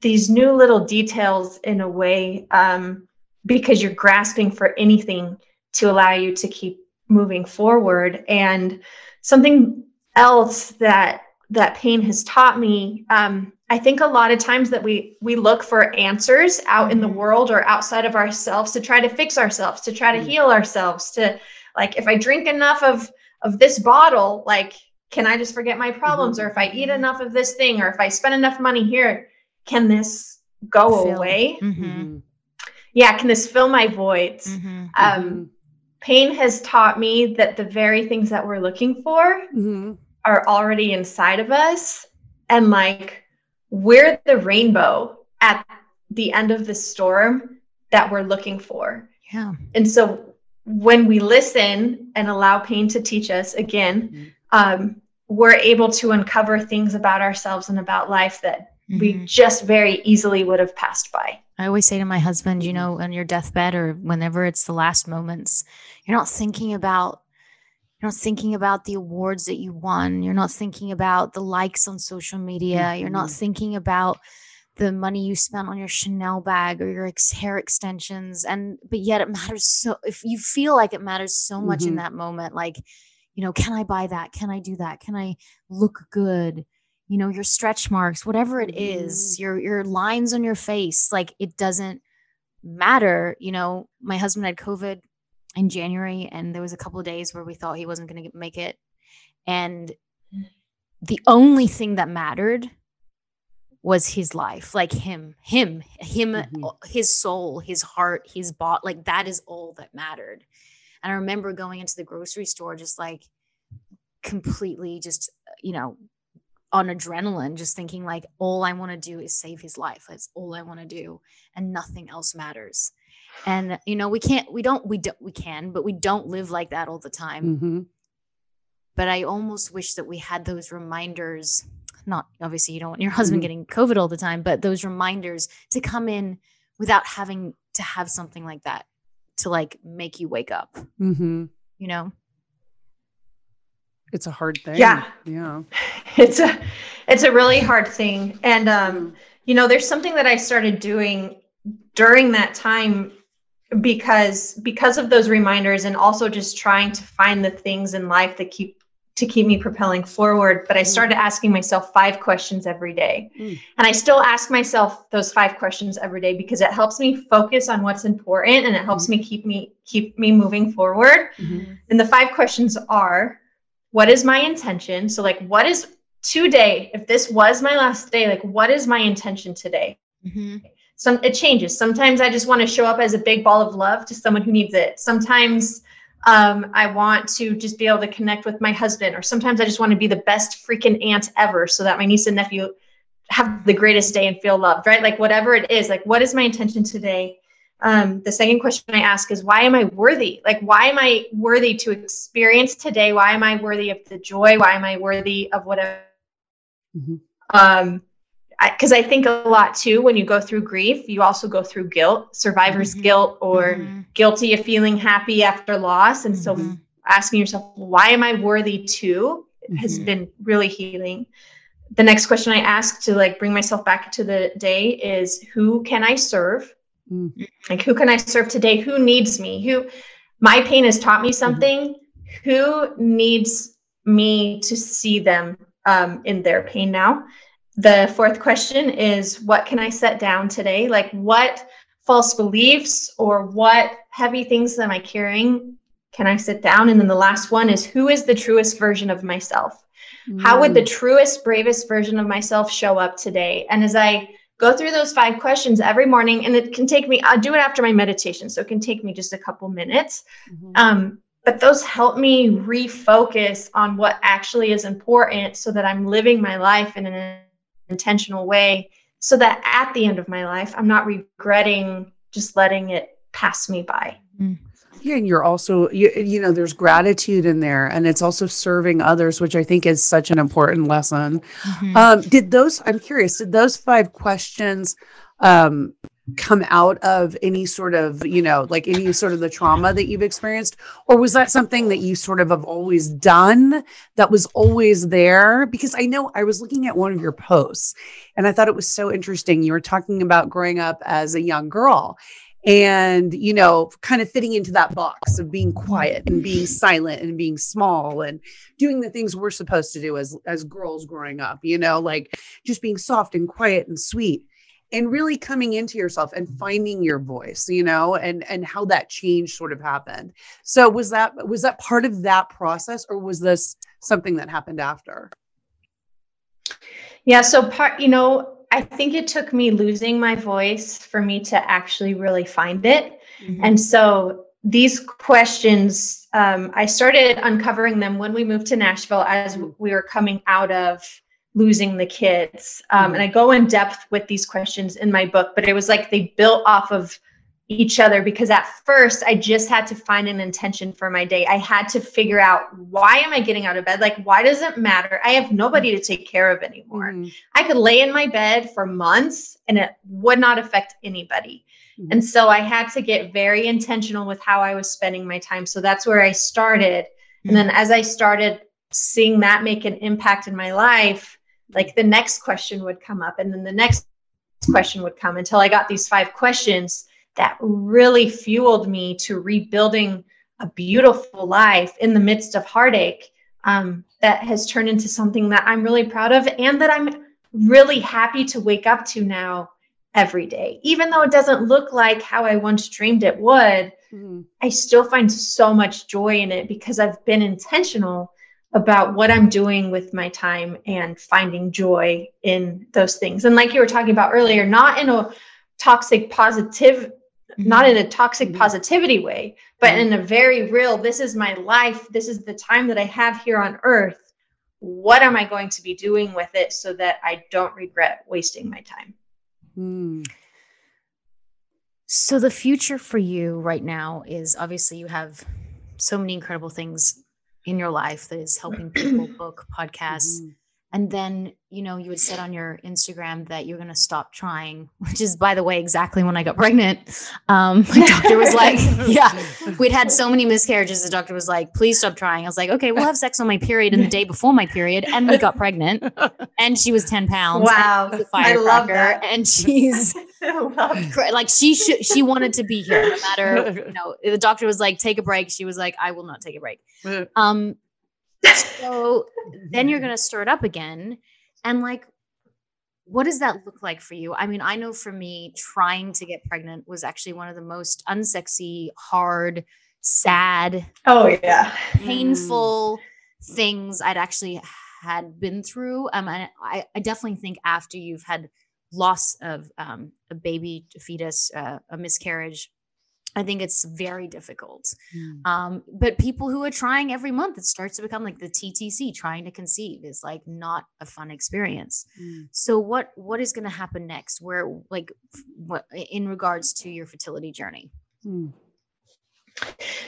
these new little details in a way um, because you're grasping for anything to allow you to keep moving forward and something else that that pain has taught me um, i think a lot of times that we we look for answers out in the Mhm. world or outside of ourselves to try to fix ourselves to try to Mm. heal ourselves to like if i drink enough of of this bottle like can i just forget my problems or if i eat enough of this thing or if i spend enough money here can this go Fill. away Mhm, Mhm. yeah can this fill my voids um pain has taught me that the very things that we're looking for Mhm. are already inside of us and like we're the rainbow at the end of the storm that we're looking for yeah. and so when we listen and allow pain to teach us again Mhm. um, we're able to uncover things about ourselves and about life that we Mhm. just very easily would have passed by I always say to my husband, you Mhm. know, on your deathbed or whenever it's the last moments, you're not thinking about you're not thinking about the awards that you won. You're not thinking about the likes on social media. You're not Mhm. thinking about the money you spent on your Chanel bag or your ex- hair extensions. And but yet it matters so if you feel like it matters so much in Mhm. that moment, like, you know, can I buy that? Can I do that? Can I look good? You know, your stretch marks, whatever it is, your your lines on your face, like it doesn't matter. You know, my husband had COVID in January, and there was a couple of days where we thought he wasn't going to make it. And the only thing that mattered was his life, like him, him, him, Mhm. uh, his soul, his heart, his bot. Like that is all that mattered. And I remember going into the grocery store, just like completely, just, you know, on adrenaline, just thinking like all I want to do is save his life. That's all I want to do, and nothing else matters. And you know, we can't, we don't, we don't, we can, but we don't live like that all the time. Mhm. But I almost wish that we had those reminders. Not obviously, you don't want your husband Mhm. getting COVID all the time, but those reminders to come in without having to have something like that to like make you wake up. mm-hmm. You know? It's a hard thing. Yeah. Yeah. it's a it's a really hard thing and um you know there's something that i started doing during that time because because of those reminders and also just trying to find the things in life that keep to keep me propelling forward. But I started asking myself five questions every day. Mm. And I still ask myself those five questions every day because it helps me focus on what's important and it helps me keep me keep me moving forward. Mhm. And the five questions are what is my intention? So like what is today if this was my last day like what is my intention today? Mhm. Some it changes. Sometimes i just want to show up as a big ball of love to someone who needs it. Sometimes um, i want to just be able to connect with my husband or sometimes i just want to be the best freaking aunt ever so that my niece and nephew have the greatest day and feel loved right? Like whatever it is like what is my intention today? Um, the second question i ask is why am i worthy? Like why am i worthy to experience today? Why am i worthy of the joy? Why am i worthy of whatever? Mhm. um because I, think a lot too when you go through grief you also go through guilt survivor's Mhm. guilt or Mhm. guilty of feeling happy after loss and so Mhm. asking yourself why am i worthy too has Mhm. been really healing the next question i ask to like bring myself back to the day is who can i serve Mm. like who can i serve today who needs me who my pain has taught me something who needs me to see them um, in their pain now the fourth question is what can i set down today? Like what false beliefs or what heavy things am i carrying can i sit down? And then the last one is who is the truest version of myself? How would the truest bravest version of myself show up today? And as i go through those five questions every morning and it can take me i'll do it after my meditation so it can take me just a couple minutes. Mhm. um, but those help me refocus on what actually is important so that i'm living my life in an intentional way so that at the end of my life i'm not regretting just letting it pass me by Yeah, and you're also you, you know there's gratitude in there, and it's also serving others, which I think is such an important lesson. Mhm. Um, did those? I'm curious. Did those five questions um, come out of any sort of you know like any sort of the trauma that you've experienced, or was that something that you sort of have always done that was always there? Because I know I was looking at one of your posts, and I thought it was so interesting. You were talking about growing up as a young girl and you know kind of fitting into that box of being quiet and being silent and being small and doing the things we're supposed to do as as girls growing up you know like just being soft and quiet and sweet and really coming into yourself and finding your voice you know and and how that change sort of happened. So was that was that part of that process or was this something that happened after? Yeah so part you know i think it took me losing my voice for me to actually really find it. Mhm. And so these questions, um, I started uncovering them when we moved to Nashville as we were coming out of losing the kids. Um, and I go in depth with these questions in my book, but it was like they built off of each other because at first I just had to find an intention for my day. I had to figure out why am I getting out of bed? Like, why does it matter? I have nobody to take care of anymore. Mhm. I could lay in my bed for months and it would not affect anybody. Mhm. And so I had to get very intentional with how I was spending my time. So that's where I started. And then as I started seeing that make an impact in my life, like the next question would come up and then the next question would come until I got these five questions that really fueled me to rebuilding a beautiful life in the midst of heartache um, that has turned into something that I'm really proud of and that I'm really happy to wake up to now every day. Even though it doesn't look like how I once dreamed it would, Mhm. I still find so much joy in it because I've been intentional about what I'm doing with my time and finding joy in those things. And like you were talking about earlier, not in a toxic positive not in a toxic Mhm. positivity way, but Mhm. in a very real, this is my life, this is the time that I have here on earth. What am I going to be doing with it so that I don't regret wasting my time? Mm. So the future for you right now is obviously you have so many incredible things in your life that is helping people book podcasts. Mhm. And then, you know, you had said on your Instagram that you're going to stop trying, which is, by the way, exactly when I got pregnant. Um, my doctor was like, yeah, we'd had so many miscarriages. The doctor was like, please stop trying. I was like, okay, we'll have sex on my period and the day before my period. And we got pregnant. And she was 10 pounds. Wow. And she's a I love firecracker, that. And she's Love cra- like, she should, she wanted to be here no matter, you know, the doctor was like, take a break. She was like, I will not take a break. Um, so then you're going to stir it up again. And like, what does that look like for you? I mean, I know for me, trying to get pregnant was actually one of the most unsexy, hard, sad, Oh yeah. painful things I'd actually had been through. Um, and I, I definitely think after you've had loss of um, a baby, a fetus, uh, a miscarriage, I think it's very difficult. Mm. Um, but people who are trying every month, it starts to become like the TTC, trying to conceive is like not a fun experience. Mm. So what what is going to happen next? Where like what in regards to your fertility journey? Mm.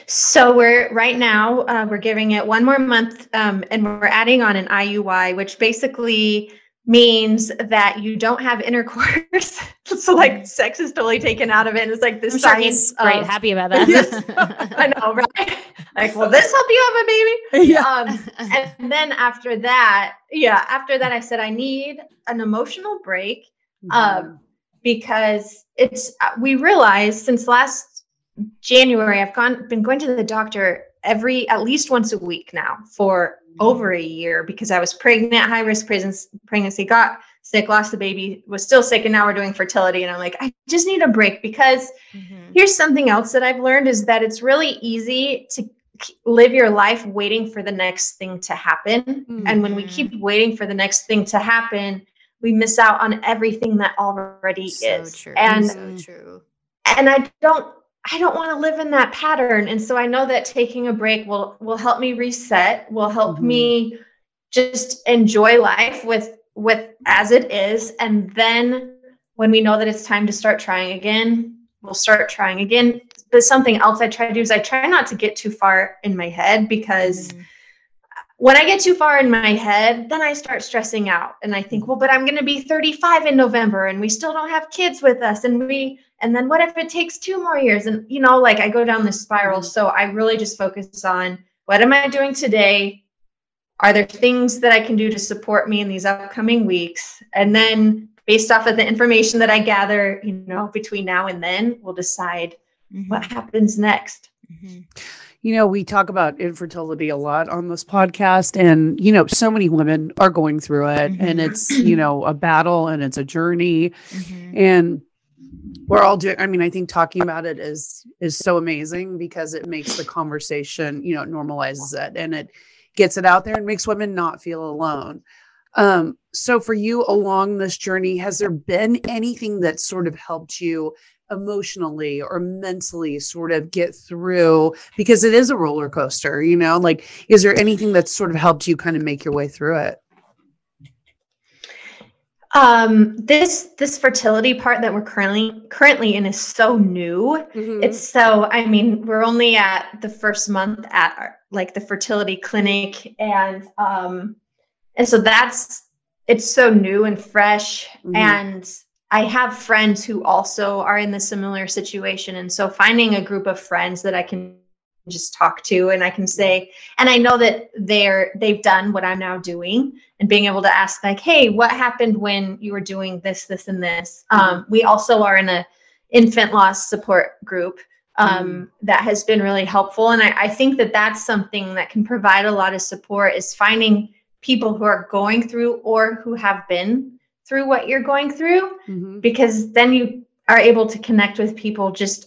So we're right now uh, we're giving it one more month, um, and we're adding on an IUI, which basically means that you don't have intercourse. so like sex is totally taken out of it. And it's like this I'm sure science. he's great, of- happy about that. Yes. I know, right? Like, will this help you have a baby? Yeah. Um, and then after that, yeah, after that, I said I need an emotional break um, because it's uh, we realized since last January I've gone been going to the doctor every at least once a week now for over a year because I was pregnant, high risk pregnancy, pregnancy, got sick, lost the baby, was still sick, and now we're doing fertility. And I'm like, I just need a break because Mhm. here's something else that I've learned is that it's really easy to live your life waiting for the next thing to happen. And when we Mhm. keep waiting for the next thing to happen, we miss out on everything that already So is. true. And so true. and I don't I don't want to live in that pattern. And so I know that taking a break will will help me reset, will help Mhm. me just enjoy life with with as it is. And then when we know that it's time to start trying again, we'll start trying again. But something else I try to do is I try not to get too far in my head because Mhm. When I get too far in my head, then I start stressing out and I think, well, but I'm going to be 35 in November and we still don't have kids with us. And we, and then what if it takes two more years? And, you know, like I go down this spiral. So I really just focus on what am I doing today? Are there things that I can do to support me in these upcoming weeks? And then based off of the information that I gather, you know, between now and then, we'll decide Mhm. what happens next. Mhm. You know, we talk about infertility a lot on this podcast, and, you know, so many women are going through it, and Mhm. it's, you know, a battle and it's a journey. Mhm. And we're all doing, I mean, I think talking about it is, is so amazing because it makes the conversation, you know, it normalizes it and it gets it out there and makes women not feel alone. Um, so for you along this journey, has there been anything that sort of helped you emotionally or mentally sort of get through because it is a roller coaster, you know? Like, is there anything that's sort of helped you kind of make your way through it? Um, this this fertility part that we're currently currently in is so new. It's so I mean, we're only at the first month at our, like the fertility clinic and um and so that's it's so new and fresh Mhm. and I have friends who also are in the similar situation and so finding a group of friends that I can just talk to and I can say and I know that they're they've done what I'm now doing and being able to ask like hey what happened when you were doing this this and this? Um, we also are in a infant loss support group um, that has been really helpful and I, I think that that's something that can provide a lot of support is finding people who are going through or who have been through what you're going through Mhm. because then you are able to connect with people just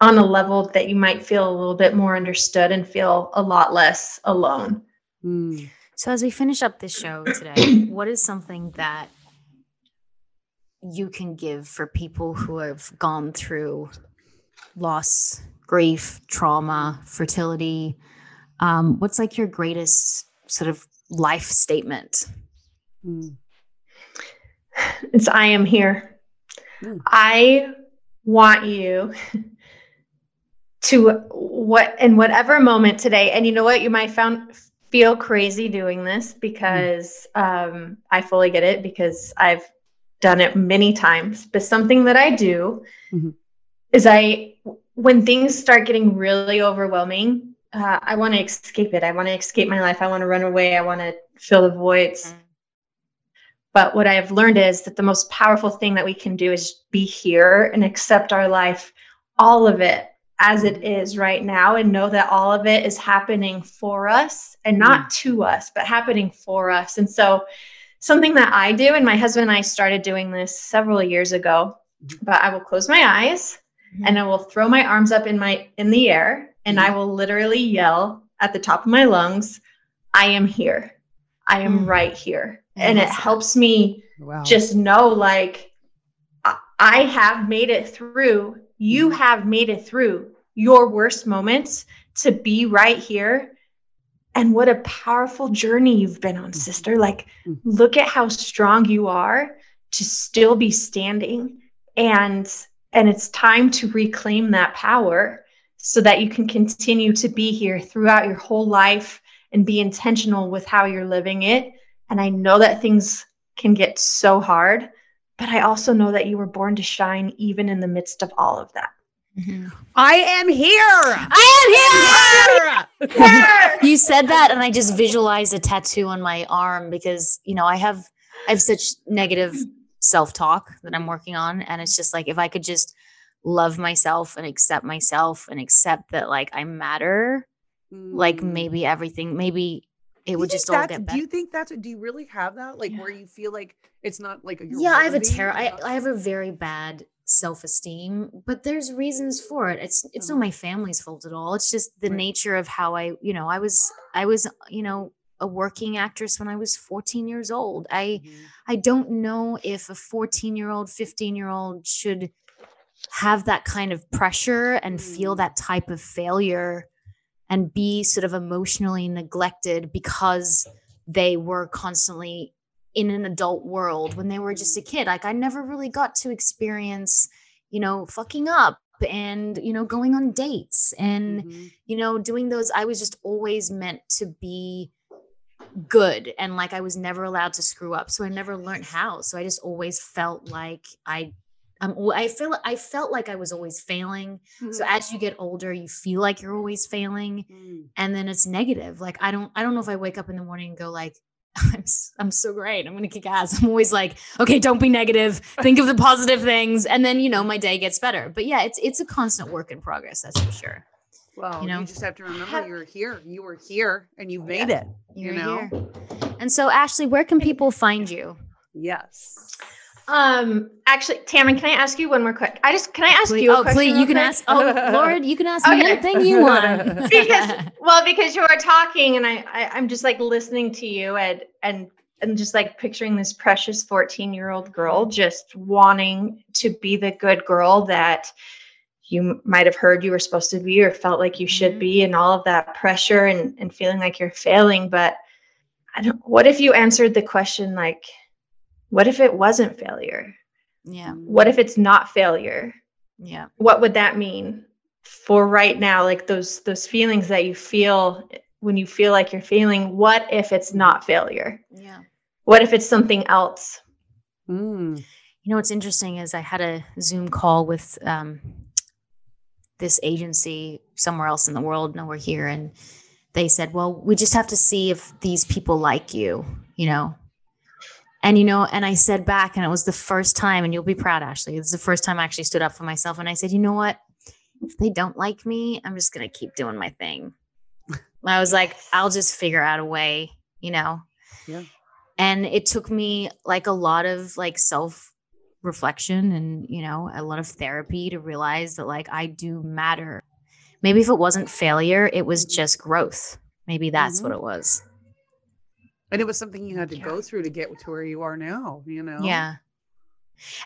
on a level that you might feel a little bit more understood and feel a lot less alone. Mm. So as we finish up this show today, what is something that you can give for people who have gone through loss, grief, trauma, fertility? Um, what's like your greatest sort of life statement? Mm. It's I am here. Mm. I want you to what in whatever moment today, and you know what, you might found feel crazy doing this because um, I fully get it because I've done it many times. But something that I do Mhm. is I when things start getting really overwhelming, uh, I want to escape it. I want to escape my life. I want to run away. I want to fill the voids. But what I have learned is that the most powerful thing that we can do is be here and accept our life, all of it, as it is right now and know that all of it is happening for us and not mm. to us, but happening for us. And so, something that I do, and my husband and I started doing this several years ago, mm-hmm. but I will close my eyes mm-hmm. and I will throw my arms up in my in the air and I mm. will literally yell at the top of my lungs, I am here. I am Mm. right here. And it helps me Wow. just know like I- have made it through. You Mhm. have made it through your worst moments to be right here. And what a powerful journey you've been on, sister. Like, Mhm. look at how strong you are to still be standing. And and it's time to reclaim that power so that you can continue to be here throughout your whole life and be intentional with how you're living it. And I know that things can get so hard, but I also know that you were born to shine even in the midst of all of that. Mhm. I am here. I am here. Yes! you said that and i just visualized a tattoo on my arm because you know i have i have such negative self-talk that i'm working on and it's just like if i could just love myself and accept myself and accept that like i matter like Mm. maybe everything maybe it would think just all that's- get Do you think that's do you really have that? Like where you feel like it's not like yeah i have a terror I, I have a very bad self-esteem but there's reasons for it it's it's not Mhm. my family's fault at all it's just the Right. nature of how i you know i was i was you know a working actress when i was 14 years old i Mhm. i don't know if a 14 year old 15 year old should have that kind of pressure and feel Mm. that type of failure and be sort of emotionally neglected because they were constantly in an adult world when they were just a kid. Like I never really got to experience, you know, fucking up and, you know, going on dates and, Mhm. you know, doing those. I was just always meant to be good and like I was never allowed to screw up. So I never learned how. So I just always felt like I I feel I felt like I was always failing. So Mhm. as you get older, you feel like you're always failing Mm. and then it's negative. Like I don't I don't know if I wake up in the morning and go like I'm I'm so great. I'm going to kick ass. I'm always like, okay, don't be negative. Think of the positive things and then, you know, my day gets better. But yeah, it's it's a constant work in progress, that's for sure. Well, you, know? you just have to remember you're here. You were here and you made it. You're you know? here. And so Ashley, where can people find you? Yes. Um, actually, Tammy, can I ask you one more quick? I just can I ask Please, you a oh, question? please, you can quick? ask oh Lord, you can ask me anything you want. because well because you were talking and I, I i'm just like listening to you and and and just like picturing this precious 14 year old girl just wanting to be the good girl that you might have heard you were supposed to be or felt like you should Mhm. be and all of that pressure and and feeling like you're failing but i don't what if you answered the question like what if it wasn't failure yeah. what if it's not failure Yeah. what would that mean for right now like those those feelings that you feel when you feel like you're failing what if it's not failure Yeah. what if it's something else Mm. You know what's interesting is I had a Zoom call with um, this agency somewhere else in the world, nowhere here, and they said, "Well, we just have to see if these people like you," you know. And you know, and I said back, and it was the first time, and you'll be proud, Ashley. It's the first time I actually stood up for myself, and I said, "You know what? If they don't like me, I'm just gonna keep doing my thing." I was like, "I'll just figure out a way," you know. Yeah. And it took me like a lot of like self reflection and you know a lot of therapy to realize that like i do matter maybe if it wasn't failure it was just growth maybe that's Mhm. what it was And it was something you had to Yeah. go through to get to where you are now, you know? yeah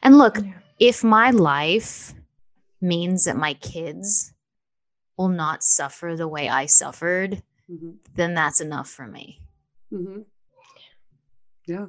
and look Yeah. if my life means that my kids will not suffer the way i suffered hmm then that's enough for me Mm-hmm. Yeah.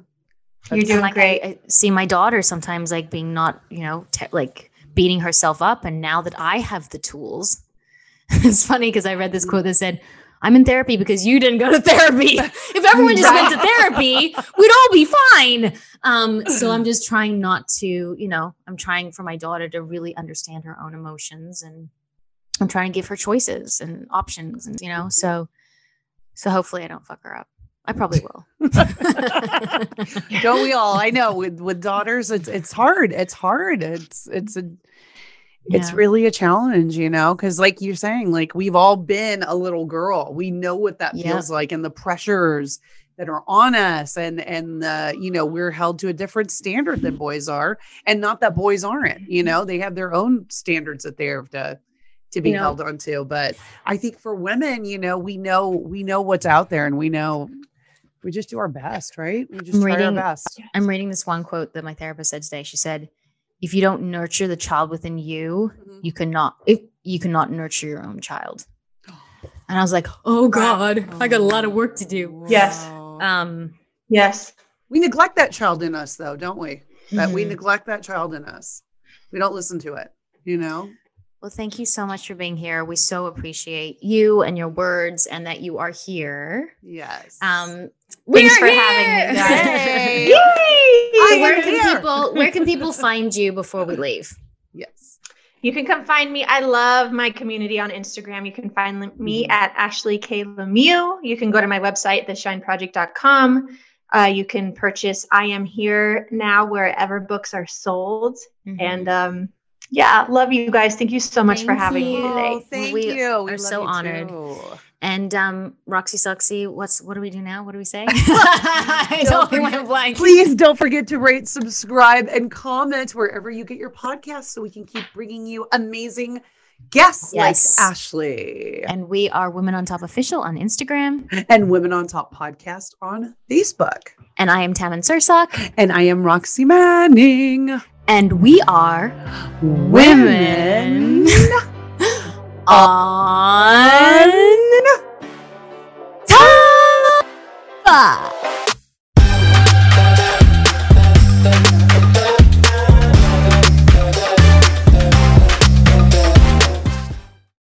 you're doing like great I, I see my daughter sometimes like being not you know te- like beating herself up and now that i have the tools it's funny because i read this quote that said i'm in therapy because you didn't go to therapy if everyone just went to therapy we'd all be fine um so i'm just trying not to you know i'm trying for my daughter to really understand her own emotions and i'm trying to give her choices and options and you know so so hopefully i don't fuck her up i probably will Don't we all? I know with with daughters, it's it's hard. It's hard. It's it's a it's really a challenge, you know, because like you're saying, like we've all been a little girl. We know what that Yep. feels like and the pressures that are on us and and uh, you know, we're held to a different standard than boys are. And not that boys aren't, you know, they have their own standards that they have to to be You know- held onto. But I think for women, you know, we know we know what's out there and we know we just do our best, right? We just I'm try our best. I'm reading this one quote that my therapist said today. She said, "If you don't nurture the child within you, you cannot if you cannot nurture your own child." And I was like, "Oh God, I got a lot of work to do." Yes. Um, Yes. we neglect that child in us though, don't we? That we mhm. neglect that child in us. We don't listen to it, you know? Well, thank you so much for being here. We so appreciate you and your words, and that you are here. Yes. Um, We're thanks for here! having me, guys. Yay! Yay! I So am where can here. people where can people find you before we leave? yes. You can come find me. I love my community on Instagram. You can find me Mhm. at Ashley K. Lemieux. You can go to my website, theshineproject.com. Uh, you can purchase I Am Here now wherever books are sold. Mm-hmm. And um, yeah, love you guys. Thank you so much for Thank having me today. Thank We you. are so you honored. too. And um, Roxy Suxy, what's what do we do now? What do we say? I Don't totally went forget- blank. Please don't forget to rate, subscribe, and comment wherever you get your podcast, so we can keep bringing you amazing guests Yes. like Ashley And we are Women on Top Official on Instagram. and Women on Top podcast on Facebook. And I am Tammin Sursok. And I am Roxy Manning. And we are Women on top.